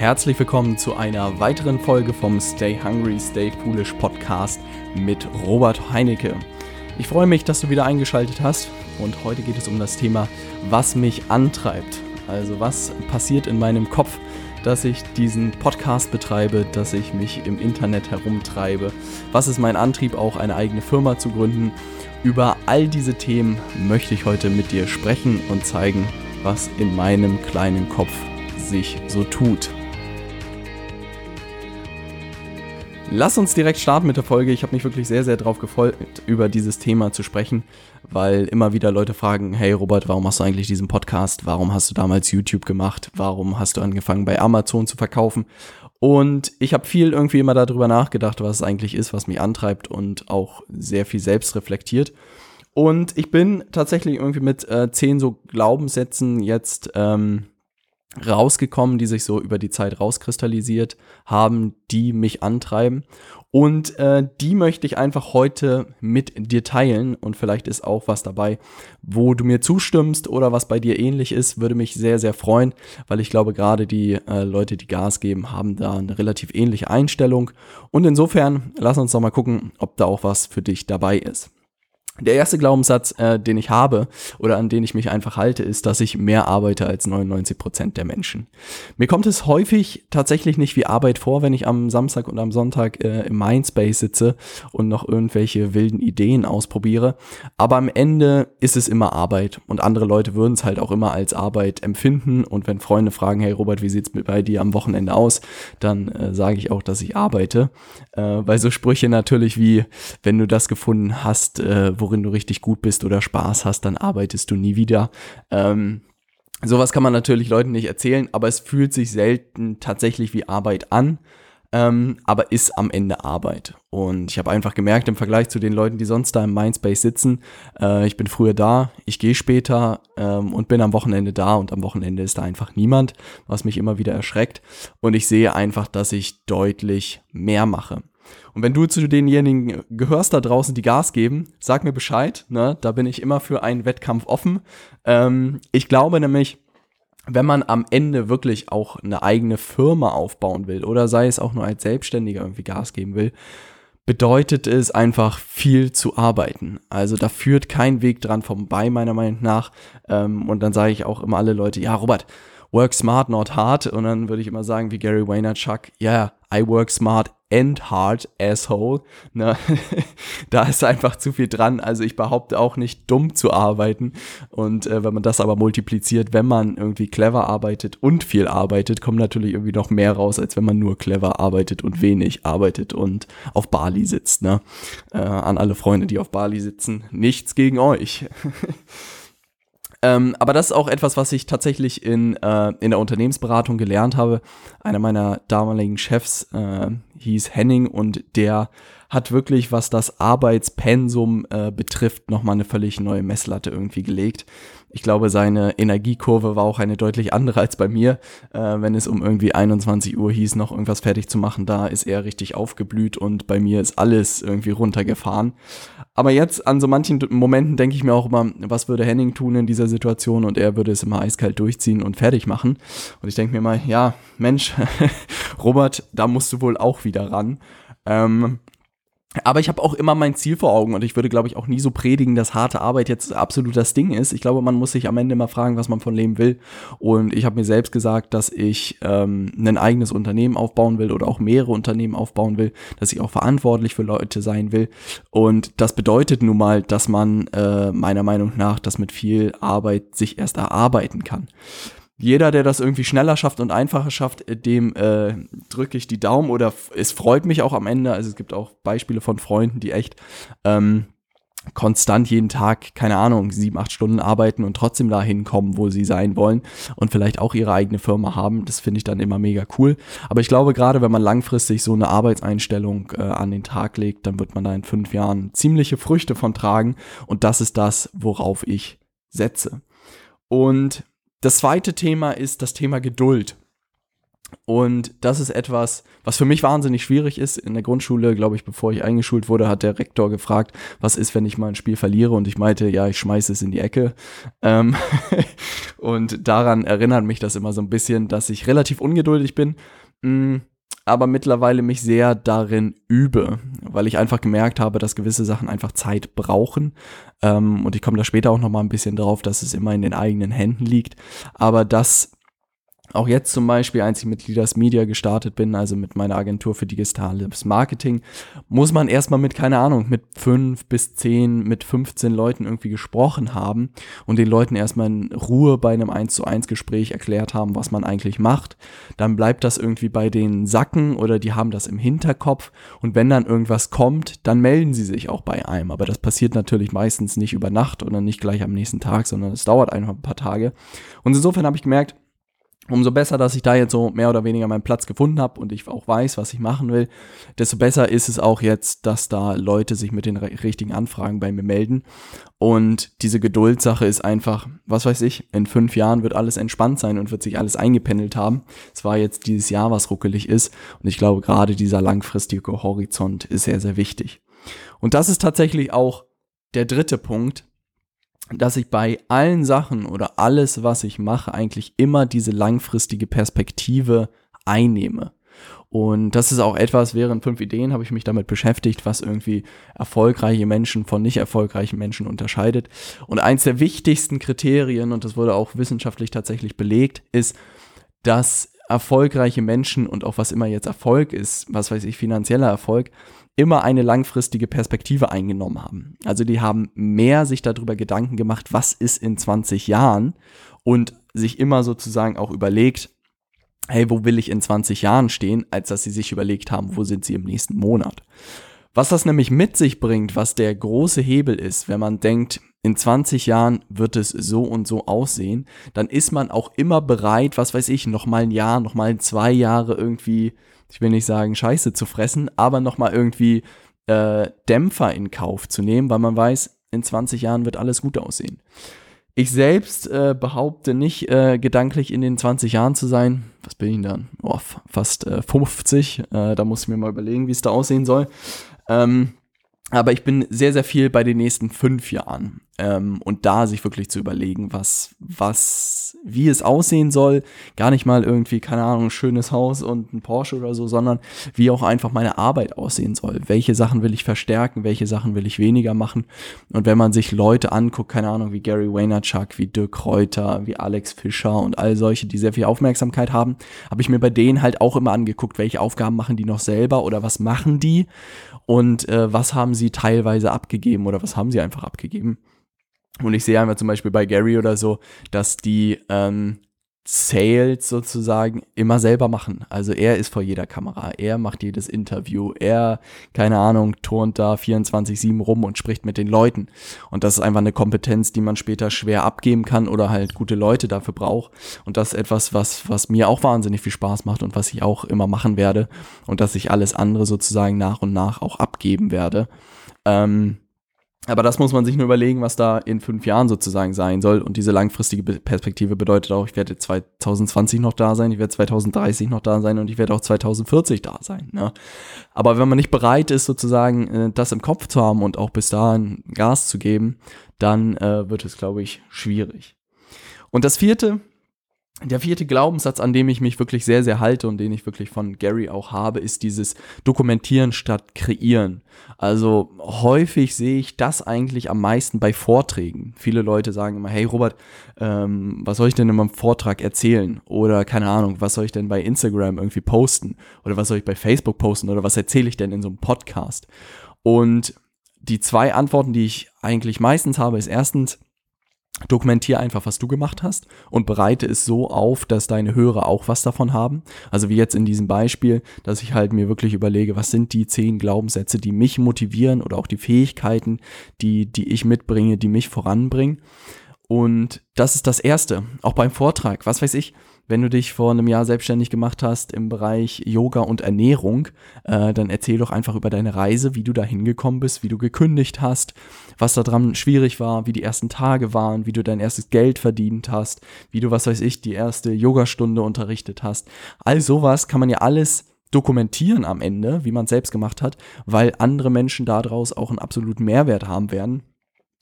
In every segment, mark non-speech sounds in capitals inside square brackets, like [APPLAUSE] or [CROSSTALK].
herzlich willkommen zu einer weiteren Folge vom Stay Hungry, Stay Foolish Podcast mit Robert Heinecke. Ich freue mich, dass du wieder eingeschaltet hast und heute geht es um das Thema, was mich antreibt. Also was passiert in meinem Kopf, dass ich diesen Podcast betreibe, dass ich mich im Internet herumtreibe. Was ist mein Antrieb, auch eine eigene Firma zu gründen? Über all diese Themen möchte ich heute mit dir sprechen und zeigen, was in meinem kleinen Kopf sich so tut. Lass uns direkt starten mit der Folge. Ich habe mich wirklich sehr, sehr darauf gefolgt, über dieses Thema zu sprechen, weil immer wieder Leute fragen, hey Robert, warum machst du eigentlich diesen Podcast? Warum hast du damals YouTube gemacht? Warum hast du angefangen bei Amazon zu verkaufen? Und ich habe viel irgendwie immer darüber nachgedacht, was es eigentlich ist, was mich antreibt und auch sehr viel selbst reflektiert. Und ich bin tatsächlich irgendwie mit äh, zehn so Glaubenssätzen jetzt ähm, rausgekommen, die sich so über die Zeit rauskristallisiert haben, die mich antreiben. Und äh, die möchte ich einfach heute mit dir teilen. Und vielleicht ist auch was dabei, wo du mir zustimmst oder was bei dir ähnlich ist, würde mich sehr, sehr freuen, weil ich glaube, gerade die äh, Leute, die Gas geben, haben da eine relativ ähnliche Einstellung. Und insofern, lass uns doch mal gucken, ob da auch was für dich dabei ist. Der erste Glaubenssatz, äh, den ich habe oder an den ich mich einfach halte, ist, dass ich mehr arbeite als 99 Prozent der Menschen. Mir kommt es häufig tatsächlich nicht wie Arbeit vor, wenn ich am Samstag und am Sonntag äh, im Mindspace sitze und noch irgendwelche wilden Ideen ausprobiere. Aber am Ende ist es immer Arbeit und andere Leute würden es halt auch immer als Arbeit empfinden. Und wenn Freunde fragen, hey Robert, wie sieht's bei dir am Wochenende aus, dann äh, sage ich auch, dass ich arbeite. Äh, weil so Sprüche natürlich wie, wenn du das gefunden hast, äh, worin du richtig gut bist oder Spaß hast, dann arbeitest du nie wieder. Ähm, sowas kann man natürlich Leuten nicht erzählen, aber es fühlt sich selten tatsächlich wie Arbeit an. Ähm, aber ist am Ende Arbeit. Und ich habe einfach gemerkt, im Vergleich zu den Leuten, die sonst da im Mindspace sitzen, äh, ich bin früher da, ich gehe später ähm, und bin am Wochenende da und am Wochenende ist da einfach niemand, was mich immer wieder erschreckt. Und ich sehe einfach, dass ich deutlich mehr mache. Und wenn du zu denjenigen gehörst da draußen, die Gas geben, sag mir Bescheid. Ne? Da bin ich immer für einen Wettkampf offen. Ähm, ich glaube nämlich, wenn man am Ende wirklich auch eine eigene Firma aufbauen will oder sei es auch nur als Selbstständiger irgendwie Gas geben will, bedeutet es einfach viel zu arbeiten. Also da führt kein Weg dran vorbei, meiner Meinung nach. Ähm, und dann sage ich auch immer alle Leute, ja, Robert, work smart, not hard. Und dann würde ich immer sagen, wie Gary Vaynerchuk, ja, yeah, I work smart and hard, asshole. Ne? [LAUGHS] da ist einfach zu viel dran. Also ich behaupte auch nicht dumm zu arbeiten. Und äh, wenn man das aber multipliziert, wenn man irgendwie clever arbeitet und viel arbeitet, kommt natürlich irgendwie noch mehr raus, als wenn man nur clever arbeitet und wenig arbeitet und auf Bali sitzt. Ne? Äh, an alle Freunde, die auf Bali sitzen, nichts gegen euch. [LAUGHS] Ähm, aber das ist auch etwas, was ich tatsächlich in, äh, in der Unternehmensberatung gelernt habe. Einer meiner damaligen Chefs äh, hieß Henning und der hat wirklich, was das Arbeitspensum äh, betrifft, nochmal eine völlig neue Messlatte irgendwie gelegt. Ich glaube, seine Energiekurve war auch eine deutlich andere als bei mir. Äh, wenn es um irgendwie 21 Uhr hieß, noch irgendwas fertig zu machen, da ist er richtig aufgeblüht und bei mir ist alles irgendwie runtergefahren. Aber jetzt an so manchen Momenten denke ich mir auch immer, was würde Henning tun in dieser Situation und er würde es immer eiskalt durchziehen und fertig machen. Und ich denke mir mal, ja, Mensch, [LAUGHS] Robert, da musst du wohl auch wieder ran. Ähm, aber ich habe auch immer mein Ziel vor Augen und ich würde, glaube ich, auch nie so predigen, dass harte Arbeit jetzt absolut das Ding ist. Ich glaube, man muss sich am Ende immer fragen, was man von Leben will. Und ich habe mir selbst gesagt, dass ich ähm, ein eigenes Unternehmen aufbauen will oder auch mehrere Unternehmen aufbauen will, dass ich auch verantwortlich für Leute sein will. Und das bedeutet nun mal, dass man äh, meiner Meinung nach das mit viel Arbeit sich erst erarbeiten kann jeder, der das irgendwie schneller schafft und einfacher schafft, äh, dem äh, drücke ich die Daumen oder es freut mich auch am Ende. Also es gibt auch Beispiele von Freunden, die echt ähm, konstant jeden Tag, keine Ahnung, sieben, acht Stunden arbeiten und trotzdem dahin kommen, wo sie sein wollen und vielleicht auch ihre eigene Firma haben. Das finde ich dann immer mega cool. Aber ich glaube, gerade wenn man langfristig so eine Arbeitseinstellung äh, an den Tag legt, dann wird man da in fünf Jahren ziemliche Früchte von tragen. Und das ist das, worauf ich setze. Und das zweite Thema ist das Thema Geduld. Und das ist etwas, was für mich wahnsinnig schwierig ist. In der Grundschule, glaube ich, bevor ich eingeschult wurde, hat der Rektor gefragt, was ist, wenn ich mal ein Spiel verliere? Und ich meinte, ja, ich schmeiße es in die Ecke. Ähm [LAUGHS] und daran erinnert mich das immer so ein bisschen, dass ich relativ ungeduldig bin. Aber mittlerweile mich sehr darin übe, weil ich einfach gemerkt habe, dass gewisse Sachen einfach Zeit brauchen. Ähm, und ich komme da später auch noch mal ein bisschen drauf, dass es immer in den eigenen Händen liegt. Aber das auch jetzt zum Beispiel, als ich mit Leaders Media gestartet bin, also mit meiner Agentur für digitales Marketing, muss man erstmal mit, keine Ahnung, mit fünf bis zehn, mit 15 Leuten irgendwie gesprochen haben und den Leuten erstmal in Ruhe bei einem 1 zu 1 Gespräch erklärt haben, was man eigentlich macht. Dann bleibt das irgendwie bei den Sacken oder die haben das im Hinterkopf und wenn dann irgendwas kommt, dann melden sie sich auch bei einem. Aber das passiert natürlich meistens nicht über Nacht oder nicht gleich am nächsten Tag, sondern es dauert einfach ein paar Tage. Und insofern habe ich gemerkt, umso besser, dass ich da jetzt so mehr oder weniger meinen Platz gefunden habe und ich auch weiß, was ich machen will, desto besser ist es auch jetzt, dass da Leute sich mit den richtigen Anfragen bei mir melden. Und diese Geduldssache ist einfach, was weiß ich, in fünf Jahren wird alles entspannt sein und wird sich alles eingependelt haben. Es war jetzt dieses Jahr, was ruckelig ist. Und ich glaube, gerade dieser langfristige Horizont ist sehr, sehr wichtig. Und das ist tatsächlich auch der dritte Punkt, dass ich bei allen Sachen oder alles, was ich mache, eigentlich immer diese langfristige Perspektive einnehme. Und das ist auch etwas, während fünf Ideen habe ich mich damit beschäftigt, was irgendwie erfolgreiche Menschen von nicht erfolgreichen Menschen unterscheidet. Und eins der wichtigsten Kriterien, und das wurde auch wissenschaftlich tatsächlich belegt, ist, dass erfolgreiche Menschen und auch was immer jetzt Erfolg ist, was weiß ich, finanzieller Erfolg, immer eine langfristige Perspektive eingenommen haben. Also die haben mehr sich darüber Gedanken gemacht, was ist in 20 Jahren und sich immer sozusagen auch überlegt, hey, wo will ich in 20 Jahren stehen, als dass sie sich überlegt haben, wo sind sie im nächsten Monat. Was das nämlich mit sich bringt, was der große Hebel ist, wenn man denkt, in 20 Jahren wird es so und so aussehen, dann ist man auch immer bereit, was weiß ich, noch mal ein Jahr, noch mal zwei Jahre irgendwie ich will nicht sagen, Scheiße zu fressen, aber nochmal irgendwie äh, Dämpfer in Kauf zu nehmen, weil man weiß, in 20 Jahren wird alles gut aussehen. Ich selbst äh, behaupte nicht, äh, gedanklich in den 20 Jahren zu sein. Was bin ich dann? Oh, fast äh, 50. Äh, da muss ich mir mal überlegen, wie es da aussehen soll. Ähm, aber ich bin sehr, sehr viel bei den nächsten fünf Jahren. Ähm, und da sich wirklich zu überlegen, was, was, wie es aussehen soll. Gar nicht mal irgendwie, keine Ahnung, ein schönes Haus und ein Porsche oder so, sondern wie auch einfach meine Arbeit aussehen soll. Welche Sachen will ich verstärken, welche Sachen will ich weniger machen. Und wenn man sich Leute anguckt, keine Ahnung, wie Gary Vaynerchuk, wie Dirk Kräuter, wie Alex Fischer und all solche, die sehr viel Aufmerksamkeit haben, habe ich mir bei denen halt auch immer angeguckt, welche Aufgaben machen die noch selber oder was machen die und äh, was haben sie teilweise abgegeben oder was haben sie einfach abgegeben. Und ich sehe einfach zum Beispiel bei Gary oder so, dass die ähm, Sales sozusagen immer selber machen. Also er ist vor jeder Kamera, er macht jedes Interview, er, keine Ahnung, turnt da 24-7 rum und spricht mit den Leuten. Und das ist einfach eine Kompetenz, die man später schwer abgeben kann oder halt gute Leute dafür braucht. Und das ist etwas, was, was mir auch wahnsinnig viel Spaß macht und was ich auch immer machen werde. Und dass ich alles andere sozusagen nach und nach auch abgeben werde. Ähm, aber das muss man sich nur überlegen, was da in fünf Jahren sozusagen sein soll. Und diese langfristige Perspektive bedeutet auch, ich werde 2020 noch da sein, ich werde 2030 noch da sein und ich werde auch 2040 da sein. Ne? Aber wenn man nicht bereit ist, sozusagen äh, das im Kopf zu haben und auch bis dahin Gas zu geben, dann äh, wird es, glaube ich, schwierig. Und das vierte, der vierte Glaubenssatz, an dem ich mich wirklich sehr, sehr halte und den ich wirklich von Gary auch habe, ist dieses Dokumentieren statt Kreieren. Also häufig sehe ich das eigentlich am meisten bei Vorträgen. Viele Leute sagen immer, hey Robert, ähm, was soll ich denn in meinem Vortrag erzählen? Oder keine Ahnung, was soll ich denn bei Instagram irgendwie posten? Oder was soll ich bei Facebook posten? Oder was erzähle ich denn in so einem Podcast? Und die zwei Antworten, die ich eigentlich meistens habe, ist erstens, Dokumentiere einfach, was du gemacht hast und bereite es so auf, dass deine Hörer auch was davon haben. Also wie jetzt in diesem Beispiel, dass ich halt mir wirklich überlege, was sind die zehn Glaubenssätze, die mich motivieren oder auch die Fähigkeiten, die, die ich mitbringe, die mich voranbringen. Und das ist das Erste. Auch beim Vortrag, was weiß ich, wenn du dich vor einem Jahr selbstständig gemacht hast im Bereich Yoga und Ernährung, äh, dann erzähl doch einfach über deine Reise, wie du da hingekommen bist, wie du gekündigt hast, was da dran schwierig war, wie die ersten Tage waren, wie du dein erstes Geld verdient hast, wie du, was weiß ich, die erste Yogastunde unterrichtet hast. All sowas kann man ja alles dokumentieren am Ende, wie man es selbst gemacht hat, weil andere Menschen daraus auch einen absoluten Mehrwert haben werden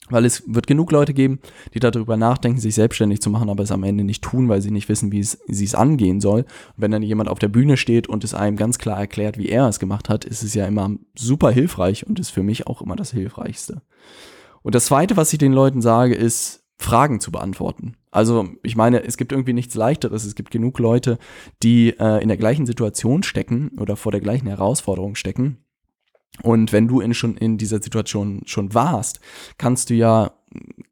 weil es wird genug Leute geben, die darüber nachdenken, sich selbstständig zu machen, aber es am Ende nicht tun, weil sie nicht wissen, wie es, sie es angehen soll. Und wenn dann jemand auf der Bühne steht und es einem ganz klar erklärt, wie er es gemacht hat, ist es ja immer super hilfreich und ist für mich auch immer das Hilfreichste. Und das Zweite, was ich den Leuten sage, ist, Fragen zu beantworten. Also ich meine, es gibt irgendwie nichts leichteres. Es gibt genug Leute, die äh, in der gleichen Situation stecken oder vor der gleichen Herausforderung stecken und wenn du in, schon in dieser Situation schon warst, kannst du ja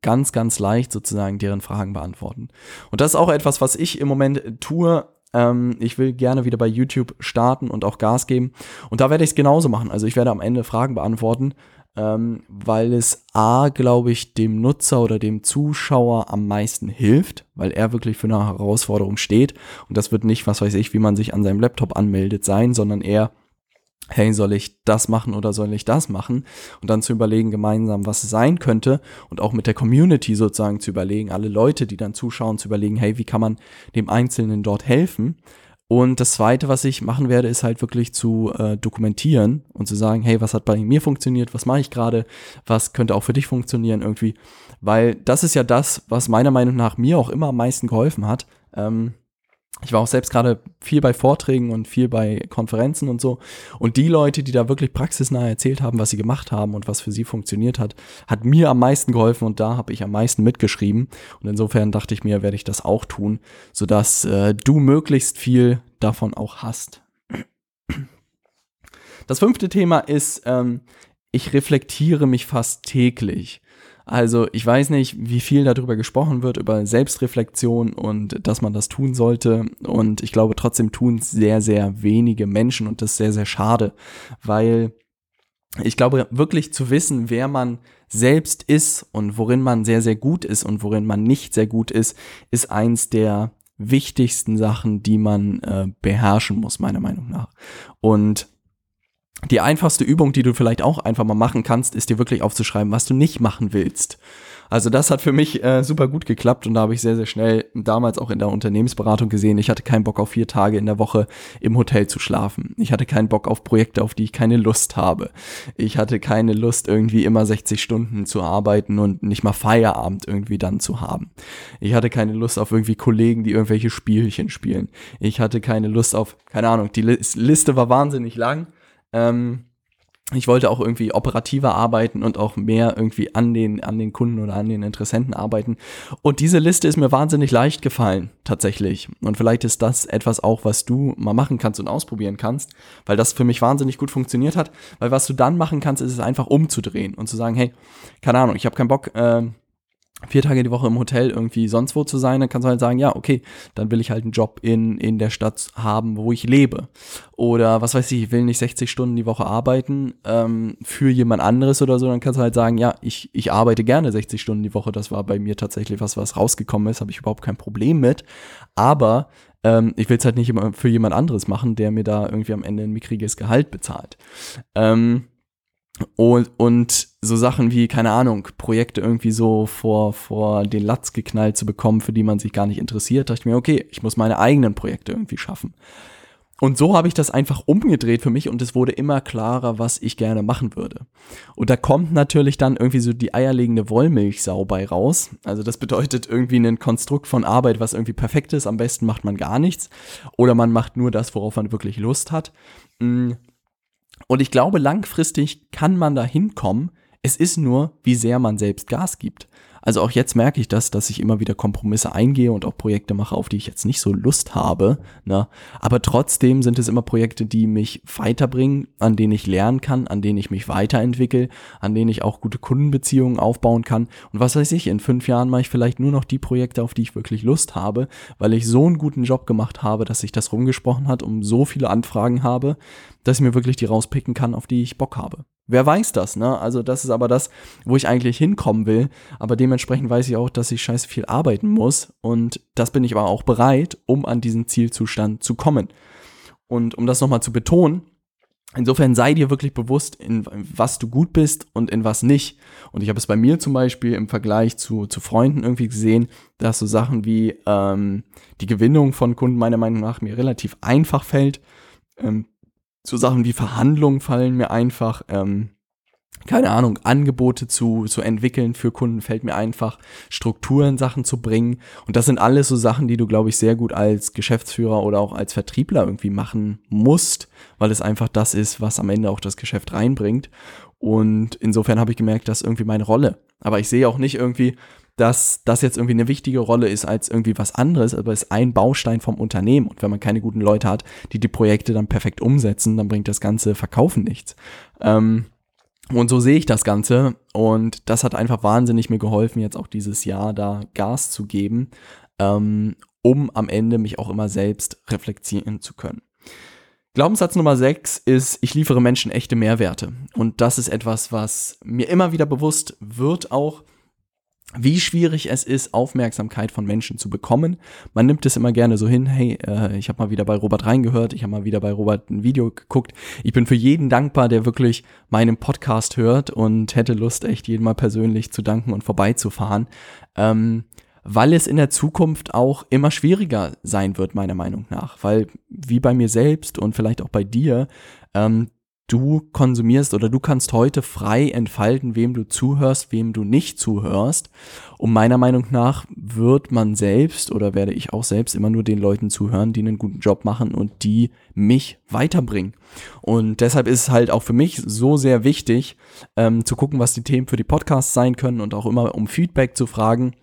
ganz, ganz leicht sozusagen deren Fragen beantworten. Und das ist auch etwas, was ich im Moment tue. Ähm, ich will gerne wieder bei YouTube starten und auch Gas geben. Und da werde ich es genauso machen. Also ich werde am Ende Fragen beantworten, ähm, weil es A, glaube ich, dem Nutzer oder dem Zuschauer am meisten hilft, weil er wirklich für eine Herausforderung steht. Und das wird nicht, was weiß ich, wie man sich an seinem Laptop anmeldet sein, sondern eher hey, soll ich das machen oder soll ich das machen? Und dann zu überlegen gemeinsam, was es sein könnte und auch mit der Community sozusagen zu überlegen, alle Leute, die dann zuschauen, zu überlegen, hey, wie kann man dem Einzelnen dort helfen? Und das Zweite, was ich machen werde, ist halt wirklich zu äh, dokumentieren und zu sagen, hey, was hat bei mir funktioniert, was mache ich gerade, was könnte auch für dich funktionieren irgendwie, weil das ist ja das, was meiner Meinung nach mir auch immer am meisten geholfen hat. Ähm, ich war auch selbst gerade viel bei Vorträgen und viel bei Konferenzen und so. Und die Leute, die da wirklich praxisnah erzählt haben, was sie gemacht haben und was für sie funktioniert hat, hat mir am meisten geholfen und da habe ich am meisten mitgeschrieben. Und insofern dachte ich mir, werde ich das auch tun, sodass äh, du möglichst viel davon auch hast. Das fünfte Thema ist, ähm, ich reflektiere mich fast täglich. Also ich weiß nicht, wie viel darüber gesprochen wird, über Selbstreflexion und dass man das tun sollte. Und ich glaube, trotzdem tun es sehr, sehr wenige Menschen und das ist sehr, sehr schade, weil ich glaube, wirklich zu wissen, wer man selbst ist und worin man sehr, sehr gut ist und worin man nicht sehr gut ist, ist eins der wichtigsten Sachen, die man äh, beherrschen muss, meiner Meinung nach. Und die einfachste Übung, die du vielleicht auch einfach mal machen kannst, ist dir wirklich aufzuschreiben, was du nicht machen willst. Also das hat für mich äh, super gut geklappt und da habe ich sehr, sehr schnell damals auch in der Unternehmensberatung gesehen, ich hatte keinen Bock auf vier Tage in der Woche im Hotel zu schlafen. Ich hatte keinen Bock auf Projekte, auf die ich keine Lust habe. Ich hatte keine Lust, irgendwie immer 60 Stunden zu arbeiten und nicht mal Feierabend irgendwie dann zu haben. Ich hatte keine Lust auf irgendwie Kollegen, die irgendwelche Spielchen spielen. Ich hatte keine Lust auf, keine Ahnung, die Liste war wahnsinnig lang ähm, ich wollte auch irgendwie operativer arbeiten und auch mehr irgendwie an den, an den Kunden oder an den Interessenten arbeiten. Und diese Liste ist mir wahnsinnig leicht gefallen, tatsächlich. Und vielleicht ist das etwas auch, was du mal machen kannst und ausprobieren kannst, weil das für mich wahnsinnig gut funktioniert hat. Weil was du dann machen kannst, ist es einfach umzudrehen und zu sagen, hey, keine Ahnung, ich habe keinen Bock, äh, vier Tage die Woche im Hotel irgendwie sonst wo zu sein, dann kannst du halt sagen, ja, okay, dann will ich halt einen Job in, in der Stadt haben, wo ich lebe. Oder was weiß ich, ich will nicht 60 Stunden die Woche arbeiten ähm, für jemand anderes oder so, dann kannst du halt sagen, ja, ich, ich arbeite gerne 60 Stunden die Woche. Das war bei mir tatsächlich was, was rausgekommen ist, habe ich überhaupt kein Problem mit. Aber ähm, ich will es halt nicht immer für jemand anderes machen, der mir da irgendwie am Ende ein mickriges Gehalt bezahlt. Ähm, und, und so Sachen wie, keine Ahnung, Projekte irgendwie so vor, vor den Latz geknallt zu bekommen, für die man sich gar nicht interessiert, dachte ich mir, okay, ich muss meine eigenen Projekte irgendwie schaffen. Und so habe ich das einfach umgedreht für mich und es wurde immer klarer, was ich gerne machen würde. Und da kommt natürlich dann irgendwie so die eierlegende Wollmilchsau bei raus. Also das bedeutet irgendwie ein Konstrukt von Arbeit, was irgendwie perfekt ist. Am besten macht man gar nichts oder man macht nur das, worauf man wirklich Lust hat. Mm, und ich glaube, langfristig kann man da hinkommen. Es ist nur, wie sehr man selbst Gas gibt. Also auch jetzt merke ich das, dass ich immer wieder Kompromisse eingehe und auch Projekte mache, auf die ich jetzt nicht so Lust habe. Ne? Aber trotzdem sind es immer Projekte, die mich weiterbringen, an denen ich lernen kann, an denen ich mich weiterentwickle, an denen ich auch gute Kundenbeziehungen aufbauen kann. Und was weiß ich, in fünf Jahren mache ich vielleicht nur noch die Projekte, auf die ich wirklich Lust habe, weil ich so einen guten Job gemacht habe, dass sich das rumgesprochen hat, um so viele Anfragen habe, dass ich mir wirklich die rauspicken kann, auf die ich Bock habe. Wer weiß das, ne? Also das ist aber das, wo ich eigentlich hinkommen will. Aber dementsprechend weiß ich auch, dass ich scheiße viel arbeiten muss. Und das bin ich aber auch bereit, um an diesen Zielzustand zu kommen. Und um das nochmal zu betonen, Insofern sei dir wirklich bewusst, in was du gut bist und in was nicht. Und ich habe es bei mir zum Beispiel im Vergleich zu, zu Freunden irgendwie gesehen, dass so Sachen wie ähm, die Gewinnung von Kunden meiner Meinung nach mir relativ einfach fällt. Ähm, so Sachen wie Verhandlungen fallen mir einfach. Ähm, keine Ahnung, Angebote zu, zu entwickeln für Kunden fällt mir einfach, Strukturen, Sachen zu bringen. Und das sind alles so Sachen, die du, glaube ich, sehr gut als Geschäftsführer oder auch als Vertriebler irgendwie machen musst, weil es einfach das ist, was am Ende auch das Geschäft reinbringt. Und insofern habe ich gemerkt, das ist irgendwie meine Rolle. Aber ich sehe auch nicht irgendwie, dass das jetzt irgendwie eine wichtige Rolle ist als irgendwie was anderes, aber es ist ein Baustein vom Unternehmen. Und wenn man keine guten Leute hat, die die Projekte dann perfekt umsetzen, dann bringt das ganze Verkaufen nichts. Ähm, und so sehe ich das Ganze. Und das hat einfach wahnsinnig mir geholfen, jetzt auch dieses Jahr da Gas zu geben, ähm, um am Ende mich auch immer selbst reflektieren zu können. Glaubenssatz Nummer 6 ist, ich liefere Menschen echte Mehrwerte. Und das ist etwas, was mir immer wieder bewusst wird auch, wie schwierig es ist, Aufmerksamkeit von Menschen zu bekommen. Man nimmt es immer gerne so hin, hey, äh, ich habe mal wieder bei Robert reingehört, ich habe mal wieder bei Robert ein Video geguckt. Ich bin für jeden dankbar, der wirklich meinen Podcast hört und hätte Lust, echt jeden mal persönlich zu danken und vorbeizufahren. Ähm, weil es in der Zukunft auch immer schwieriger sein wird, meiner Meinung nach. Weil, wie bei mir selbst und vielleicht auch bei dir, ähm, du konsumierst oder du kannst heute frei entfalten, wem du zuhörst, wem du nicht zuhörst. Und meiner Meinung nach wird man selbst oder werde ich auch selbst immer nur den Leuten zuhören, die einen guten Job machen und die mich weiterbringen. Und deshalb ist es halt auch für mich so sehr wichtig, ähm, zu gucken, was die Themen für die Podcasts sein können und auch immer um Feedback zu fragen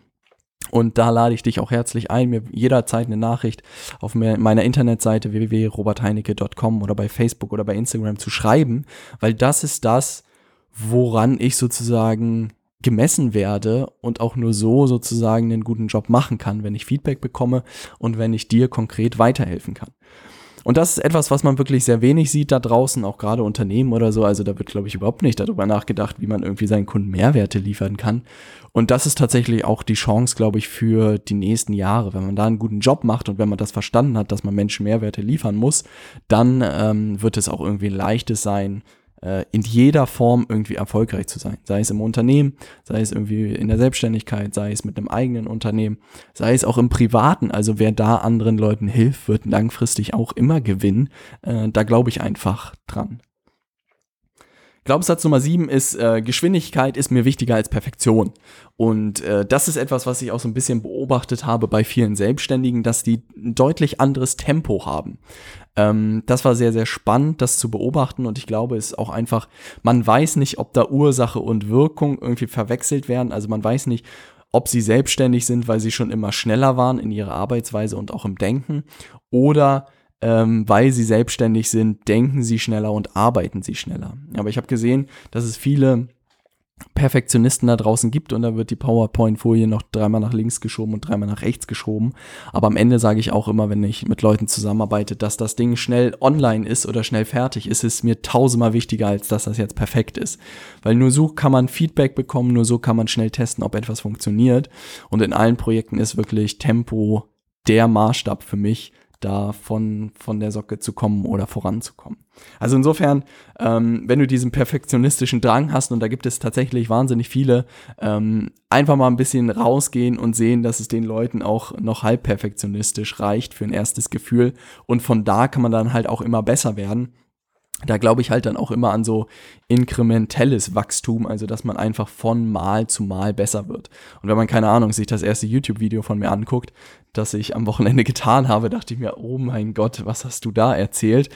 und da lade ich dich auch herzlich ein, mir jederzeit eine Nachricht auf meiner Internetseite www.robertheinecke.com oder bei Facebook oder bei Instagram zu schreiben, weil das ist das, woran ich sozusagen gemessen werde und auch nur so sozusagen einen guten Job machen kann, wenn ich Feedback bekomme und wenn ich dir konkret weiterhelfen kann. Und das ist etwas, was man wirklich sehr wenig sieht da draußen, auch gerade Unternehmen oder so. Also da wird, glaube ich, überhaupt nicht darüber nachgedacht, wie man irgendwie seinen Kunden Mehrwerte liefern kann. Und das ist tatsächlich auch die Chance, glaube ich, für die nächsten Jahre. Wenn man da einen guten Job macht und wenn man das verstanden hat, dass man Menschen Mehrwerte liefern muss, dann ähm, wird es auch irgendwie leichtes sein, äh, in jeder Form irgendwie erfolgreich zu sein. Sei es im Unternehmen, sei es irgendwie in der Selbstständigkeit, sei es mit einem eigenen Unternehmen, sei es auch im Privaten. Also wer da anderen Leuten hilft, wird langfristig auch immer gewinnen. Äh, da glaube ich einfach dran. Glaubenssatz Nummer sieben ist, äh, Geschwindigkeit ist mir wichtiger als Perfektion. Und äh, das ist etwas, was ich auch so ein bisschen beobachtet habe bei vielen Selbstständigen, dass die ein deutlich anderes Tempo haben. Ähm, das war sehr, sehr spannend, das zu beobachten. Und ich glaube, es ist auch einfach, man weiß nicht, ob da Ursache und Wirkung irgendwie verwechselt werden. Also man weiß nicht, ob sie selbstständig sind, weil sie schon immer schneller waren in ihrer Arbeitsweise und auch im Denken. Oder ähm, weil sie selbstständig sind, denken sie schneller und arbeiten sie schneller. Aber ich habe gesehen, dass es viele Perfektionisten da draußen gibt und da wird die PowerPoint-Folie noch dreimal nach links geschoben und dreimal nach rechts geschoben. Aber am Ende sage ich auch immer, wenn ich mit Leuten zusammenarbeite, dass das Ding schnell online ist oder schnell fertig ist, ist mir tausendmal wichtiger, als dass das jetzt perfekt ist. Weil nur so kann man Feedback bekommen, nur so kann man schnell testen, ob etwas funktioniert. Und in allen Projekten ist wirklich Tempo der Maßstab für mich, da von, von der Socke zu kommen oder voranzukommen. Also insofern, ähm, wenn du diesen perfektionistischen Drang hast, und da gibt es tatsächlich wahnsinnig viele, ähm, einfach mal ein bisschen rausgehen und sehen, dass es den Leuten auch noch halb perfektionistisch reicht für ein erstes Gefühl. Und von da kann man dann halt auch immer besser werden da glaube ich halt dann auch immer an so inkrementelles Wachstum, also dass man einfach von Mal zu Mal besser wird. Und wenn man keine Ahnung sich das erste YouTube-Video von mir anguckt, das ich am Wochenende getan habe, dachte ich mir, oh mein Gott, was hast du da erzählt?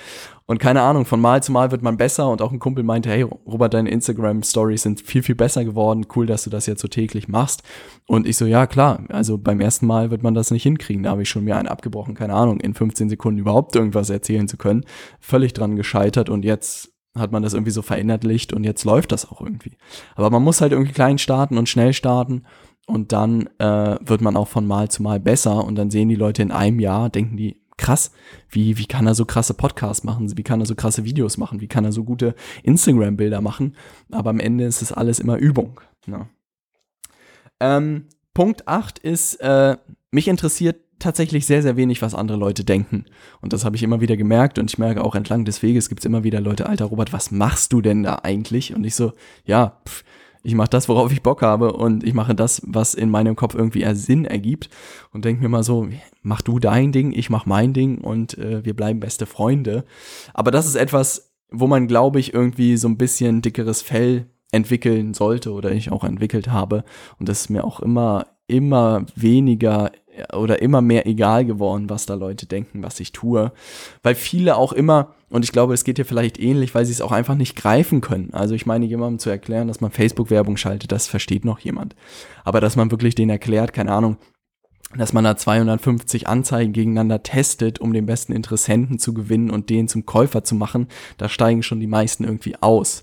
Und keine Ahnung, von Mal zu Mal wird man besser und auch ein Kumpel meinte, hey Robert, deine Instagram-Stories sind viel, viel besser geworden, cool, dass du das jetzt so täglich machst. Und ich so, ja klar, also beim ersten Mal wird man das nicht hinkriegen, da habe ich schon mir einen abgebrochen, keine Ahnung, in 15 Sekunden überhaupt irgendwas erzählen zu können, völlig dran gescheitert und jetzt hat man das irgendwie so verinnerlicht und jetzt läuft das auch irgendwie. Aber man muss halt irgendwie klein starten und schnell starten und dann äh, wird man auch von Mal zu Mal besser und dann sehen die Leute in einem Jahr, denken die, krass, wie, wie kann er so krasse Podcasts machen, wie kann er so krasse Videos machen, wie kann er so gute Instagram-Bilder machen, aber am Ende ist es alles immer Übung. Ne? Ähm, Punkt 8 ist, äh, mich interessiert tatsächlich sehr, sehr wenig, was andere Leute denken. Und das habe ich immer wieder gemerkt und ich merke auch entlang des Weges gibt es immer wieder Leute, alter Robert, was machst du denn da eigentlich? Und ich so, ja, pff, ich mache das, worauf ich Bock habe und ich mache das, was in meinem Kopf irgendwie Sinn ergibt und denke mir mal so, mach du dein Ding, ich mach mein Ding und äh, wir bleiben beste Freunde. Aber das ist etwas, wo man, glaube ich, irgendwie so ein bisschen dickeres Fell entwickeln sollte oder ich auch entwickelt habe. Und das ist mir auch immer, immer weniger oder immer mehr egal geworden, was da Leute denken, was ich tue. Weil viele auch immer, und ich glaube, es geht dir vielleicht ähnlich, weil sie es auch einfach nicht greifen können. Also ich meine, jemandem zu erklären, dass man Facebook-Werbung schaltet, das versteht noch jemand. Aber dass man wirklich den erklärt, keine Ahnung, dass man da 250 Anzeigen gegeneinander testet, um den besten Interessenten zu gewinnen und den zum Käufer zu machen, da steigen schon die meisten irgendwie aus.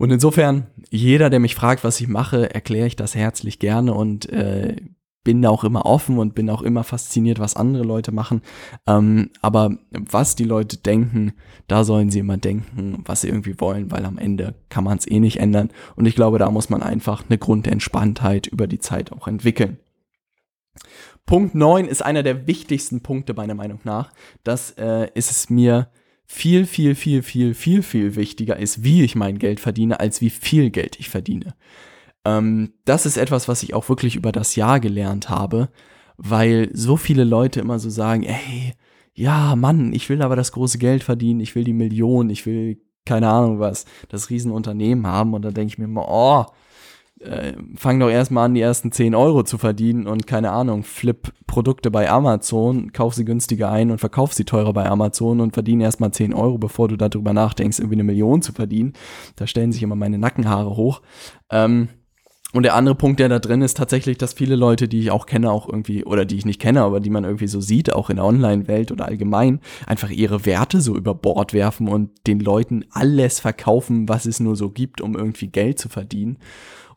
Und insofern, jeder, der mich fragt, was ich mache, erkläre ich das herzlich gerne und äh, bin da auch immer offen und bin auch immer fasziniert, was andere Leute machen. Ähm, aber was die Leute denken, da sollen sie immer denken, was sie irgendwie wollen, weil am Ende kann man es eh nicht ändern. Und ich glaube, da muss man einfach eine Grundentspanntheit über die Zeit auch entwickeln. Punkt 9 ist einer der wichtigsten Punkte meiner Meinung nach. Das äh, ist es mir viel, viel, viel, viel, viel, viel wichtiger ist, wie ich mein Geld verdiene, als wie viel Geld ich verdiene. Ähm, das ist etwas, was ich auch wirklich über das Jahr gelernt habe, weil so viele Leute immer so sagen, ey, ja, Mann, ich will aber das große Geld verdienen, ich will die Millionen, ich will keine Ahnung was, das Riesenunternehmen haben und dann denke ich mir immer, oh, äh, fang doch erstmal an, die ersten 10 Euro zu verdienen und keine Ahnung, flip Produkte bei Amazon, kauf sie günstiger ein und verkauf sie teurer bei Amazon und verdiene erstmal 10 Euro, bevor du darüber nachdenkst, irgendwie eine Million zu verdienen. Da stellen sich immer meine Nackenhaare hoch. Ähm, und der andere Punkt, der da drin ist, tatsächlich, dass viele Leute, die ich auch kenne, auch irgendwie, oder die ich nicht kenne, aber die man irgendwie so sieht, auch in der Online-Welt oder allgemein, einfach ihre Werte so über Bord werfen und den Leuten alles verkaufen, was es nur so gibt, um irgendwie Geld zu verdienen.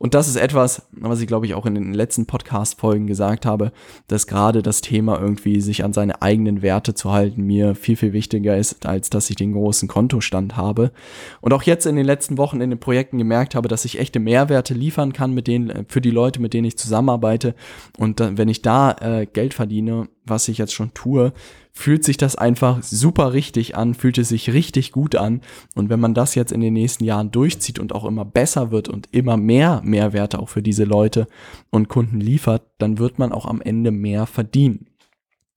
Und das ist etwas, was ich glaube ich auch in den letzten Podcast-Folgen gesagt habe, dass gerade das Thema irgendwie sich an seine eigenen Werte zu halten mir viel, viel wichtiger ist, als dass ich den großen Kontostand habe. Und auch jetzt in den letzten Wochen in den Projekten gemerkt habe, dass ich echte Mehrwerte liefern kann mit denen, für die Leute, mit denen ich zusammenarbeite. Und wenn ich da äh, Geld verdiene, was ich jetzt schon tue, fühlt sich das einfach super richtig an, fühlt es sich richtig gut an. Und wenn man das jetzt in den nächsten Jahren durchzieht und auch immer besser wird und immer mehr Mehrwerte auch für diese Leute und Kunden liefert, dann wird man auch am Ende mehr verdienen.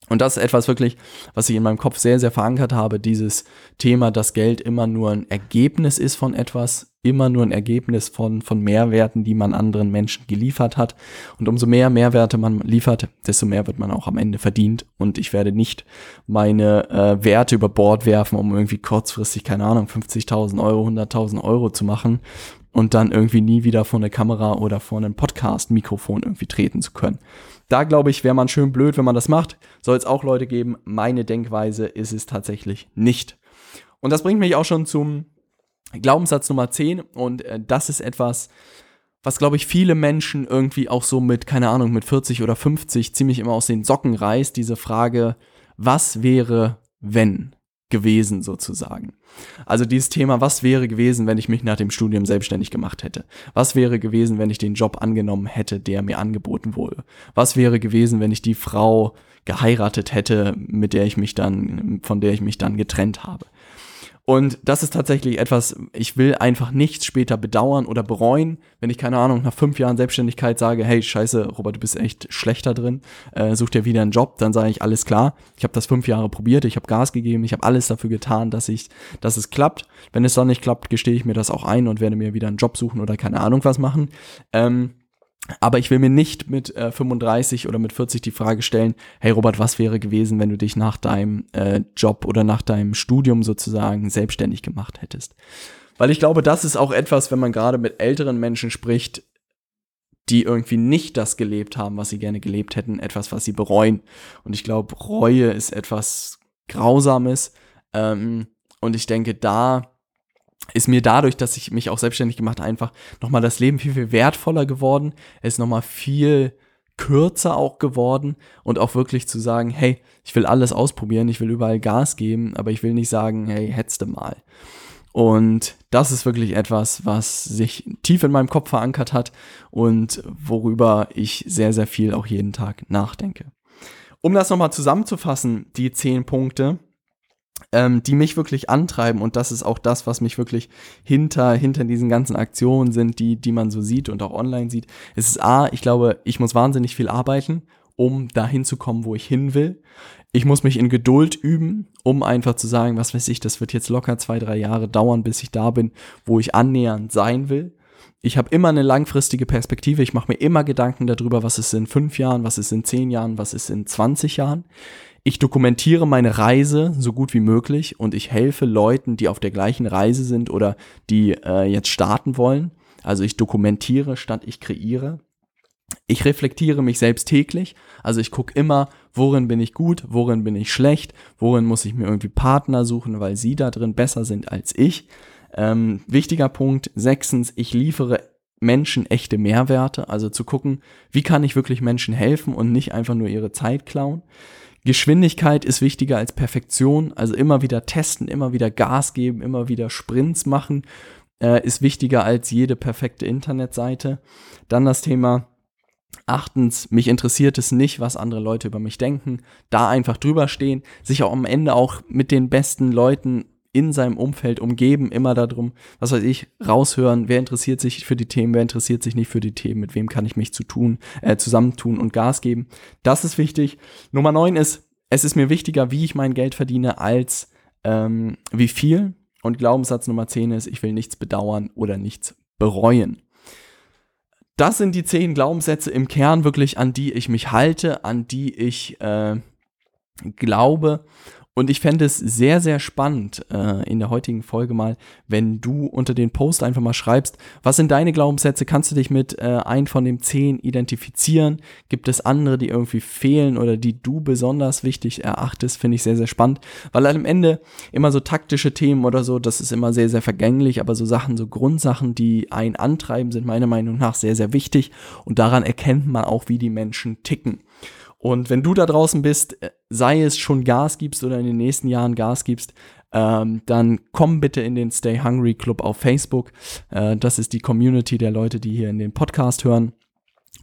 Und das ist etwas wirklich, was ich in meinem Kopf sehr, sehr verankert habe, dieses Thema, dass Geld immer nur ein Ergebnis ist von etwas, immer nur ein Ergebnis von, von Mehrwerten, die man anderen Menschen geliefert hat. Und umso mehr Mehrwerte man liefert, desto mehr wird man auch am Ende verdient. Und ich werde nicht meine äh, Werte über Bord werfen, um irgendwie kurzfristig, keine Ahnung, 50.000 Euro, 100.000 Euro zu machen und dann irgendwie nie wieder vor eine Kamera oder vor einem Podcast-Mikrofon irgendwie treten zu können. Da glaube ich, wäre man schön blöd, wenn man das macht. Soll es auch Leute geben. Meine Denkweise ist es tatsächlich nicht. Und das bringt mich auch schon zum Glaubenssatz Nummer 10. Und äh, das ist etwas, was, glaube ich, viele Menschen irgendwie auch so mit, keine Ahnung, mit 40 oder 50 ziemlich immer aus den Socken reißt. Diese Frage, was wäre, wenn? gewesen sozusagen. Also dieses Thema, was wäre gewesen, wenn ich mich nach dem Studium selbstständig gemacht hätte? Was wäre gewesen, wenn ich den Job angenommen hätte, der mir angeboten wurde? Was wäre gewesen, wenn ich die Frau geheiratet hätte, mit der ich mich dann, von der ich mich dann getrennt habe? Und das ist tatsächlich etwas, ich will einfach nichts später bedauern oder bereuen, wenn ich, keine Ahnung, nach fünf Jahren Selbstständigkeit sage, hey, scheiße, Robert, du bist echt schlechter drin, äh, such dir wieder einen Job, dann sage ich, alles klar, ich habe das fünf Jahre probiert, ich habe Gas gegeben, ich habe alles dafür getan, dass ich, dass es klappt. Wenn es dann nicht klappt, gestehe ich mir das auch ein und werde mir wieder einen Job suchen oder keine Ahnung was machen. Ähm, aber ich will mir nicht mit äh, 35 oder mit 40 die Frage stellen, hey Robert, was wäre gewesen, wenn du dich nach deinem äh, Job oder nach deinem Studium sozusagen selbstständig gemacht hättest? Weil ich glaube, das ist auch etwas, wenn man gerade mit älteren Menschen spricht, die irgendwie nicht das gelebt haben, was sie gerne gelebt hätten, etwas, was sie bereuen. Und ich glaube, Reue ist etwas Grausames. Ähm, und ich denke, da ist mir dadurch, dass ich mich auch selbstständig gemacht habe, einfach nochmal das Leben viel, viel wertvoller geworden. Es ist nochmal viel kürzer auch geworden und auch wirklich zu sagen, hey, ich will alles ausprobieren, ich will überall Gas geben, aber ich will nicht sagen, hey, hetzte mal. Und das ist wirklich etwas, was sich tief in meinem Kopf verankert hat und worüber ich sehr, sehr viel auch jeden Tag nachdenke. Um das nochmal zusammenzufassen, die zehn Punkte, ähm, die mich wirklich antreiben und das ist auch das, was mich wirklich hinter, hinter diesen ganzen Aktionen sind, die, die man so sieht und auch online sieht. Es ist A, ich glaube, ich muss wahnsinnig viel arbeiten, um dahin zu kommen, wo ich hin will. Ich muss mich in Geduld üben, um einfach zu sagen, was weiß ich, das wird jetzt locker zwei, drei Jahre dauern, bis ich da bin, wo ich annähernd sein will. Ich habe immer eine langfristige Perspektive. Ich mache mir immer Gedanken darüber, was ist in fünf Jahren, was ist in zehn Jahren, was ist in 20 Jahren. Ich dokumentiere meine Reise so gut wie möglich und ich helfe Leuten, die auf der gleichen Reise sind oder die äh, jetzt starten wollen. Also ich dokumentiere statt ich kreiere. Ich reflektiere mich selbst täglich. Also ich gucke immer, worin bin ich gut, worin bin ich schlecht, worin muss ich mir irgendwie Partner suchen, weil sie da drin besser sind als ich. Ähm, wichtiger Punkt. Sechstens, ich liefere Menschen echte Mehrwerte. Also zu gucken, wie kann ich wirklich Menschen helfen und nicht einfach nur ihre Zeit klauen. Geschwindigkeit ist wichtiger als Perfektion, also immer wieder testen, immer wieder Gas geben, immer wieder Sprints machen, äh, ist wichtiger als jede perfekte Internetseite. Dann das Thema Achtens, mich interessiert es nicht, was andere Leute über mich denken. Da einfach drüber stehen, sich auch am Ende auch mit den besten Leuten in seinem Umfeld umgeben, immer darum, was weiß ich, raushören, wer interessiert sich für die Themen, wer interessiert sich nicht für die Themen, mit wem kann ich mich zu tun, äh, zusammentun und Gas geben. Das ist wichtig. Nummer neun ist, es ist mir wichtiger, wie ich mein Geld verdiene, als ähm, wie viel. Und Glaubenssatz Nummer zehn ist, ich will nichts bedauern oder nichts bereuen. Das sind die zehn Glaubenssätze im Kern wirklich, an die ich mich halte, an die ich äh, glaube und ich fände es sehr, sehr spannend äh, in der heutigen Folge mal, wenn du unter den Post einfach mal schreibst, was sind deine Glaubenssätze? Kannst du dich mit äh, ein von den zehn identifizieren? Gibt es andere, die irgendwie fehlen oder die du besonders wichtig erachtest? Finde ich sehr, sehr spannend, weil am Ende immer so taktische Themen oder so, das ist immer sehr, sehr vergänglich, aber so Sachen, so Grundsachen, die einen antreiben, sind meiner Meinung nach sehr, sehr wichtig und daran erkennt man auch, wie die Menschen ticken. Und wenn du da draußen bist, äh, sei es schon Gas gibst oder in den nächsten Jahren Gas gibst, ähm, dann komm bitte in den Stay Hungry Club auf Facebook. Äh, das ist die Community der Leute, die hier in den Podcast hören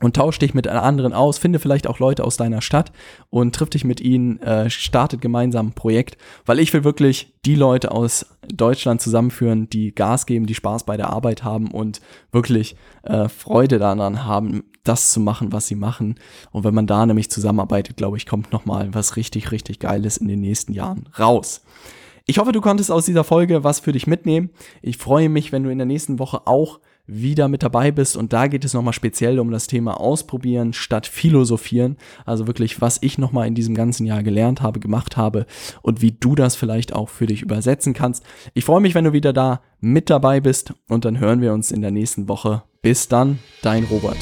und tausch dich mit anderen aus, finde vielleicht auch Leute aus deiner Stadt und triff dich mit ihnen, äh, startet gemeinsam ein Projekt, weil ich will wirklich die Leute aus Deutschland zusammenführen, die Gas geben, die Spaß bei der Arbeit haben und wirklich äh, Freude daran haben, das zu machen, was sie machen. Und wenn man da nämlich zusammenarbeitet, glaube ich, kommt nochmal was richtig, richtig Geiles in den nächsten Jahren raus. Ich hoffe, du konntest aus dieser Folge was für dich mitnehmen. Ich freue mich, wenn du in der nächsten Woche auch wieder mit dabei bist. Und da geht es nochmal speziell um das Thema Ausprobieren statt Philosophieren. Also wirklich, was ich nochmal in diesem ganzen Jahr gelernt habe, gemacht habe und wie du das vielleicht auch für dich übersetzen kannst. Ich freue mich, wenn du wieder da mit dabei bist und dann hören wir uns in der nächsten Woche. Bis dann, dein Robert.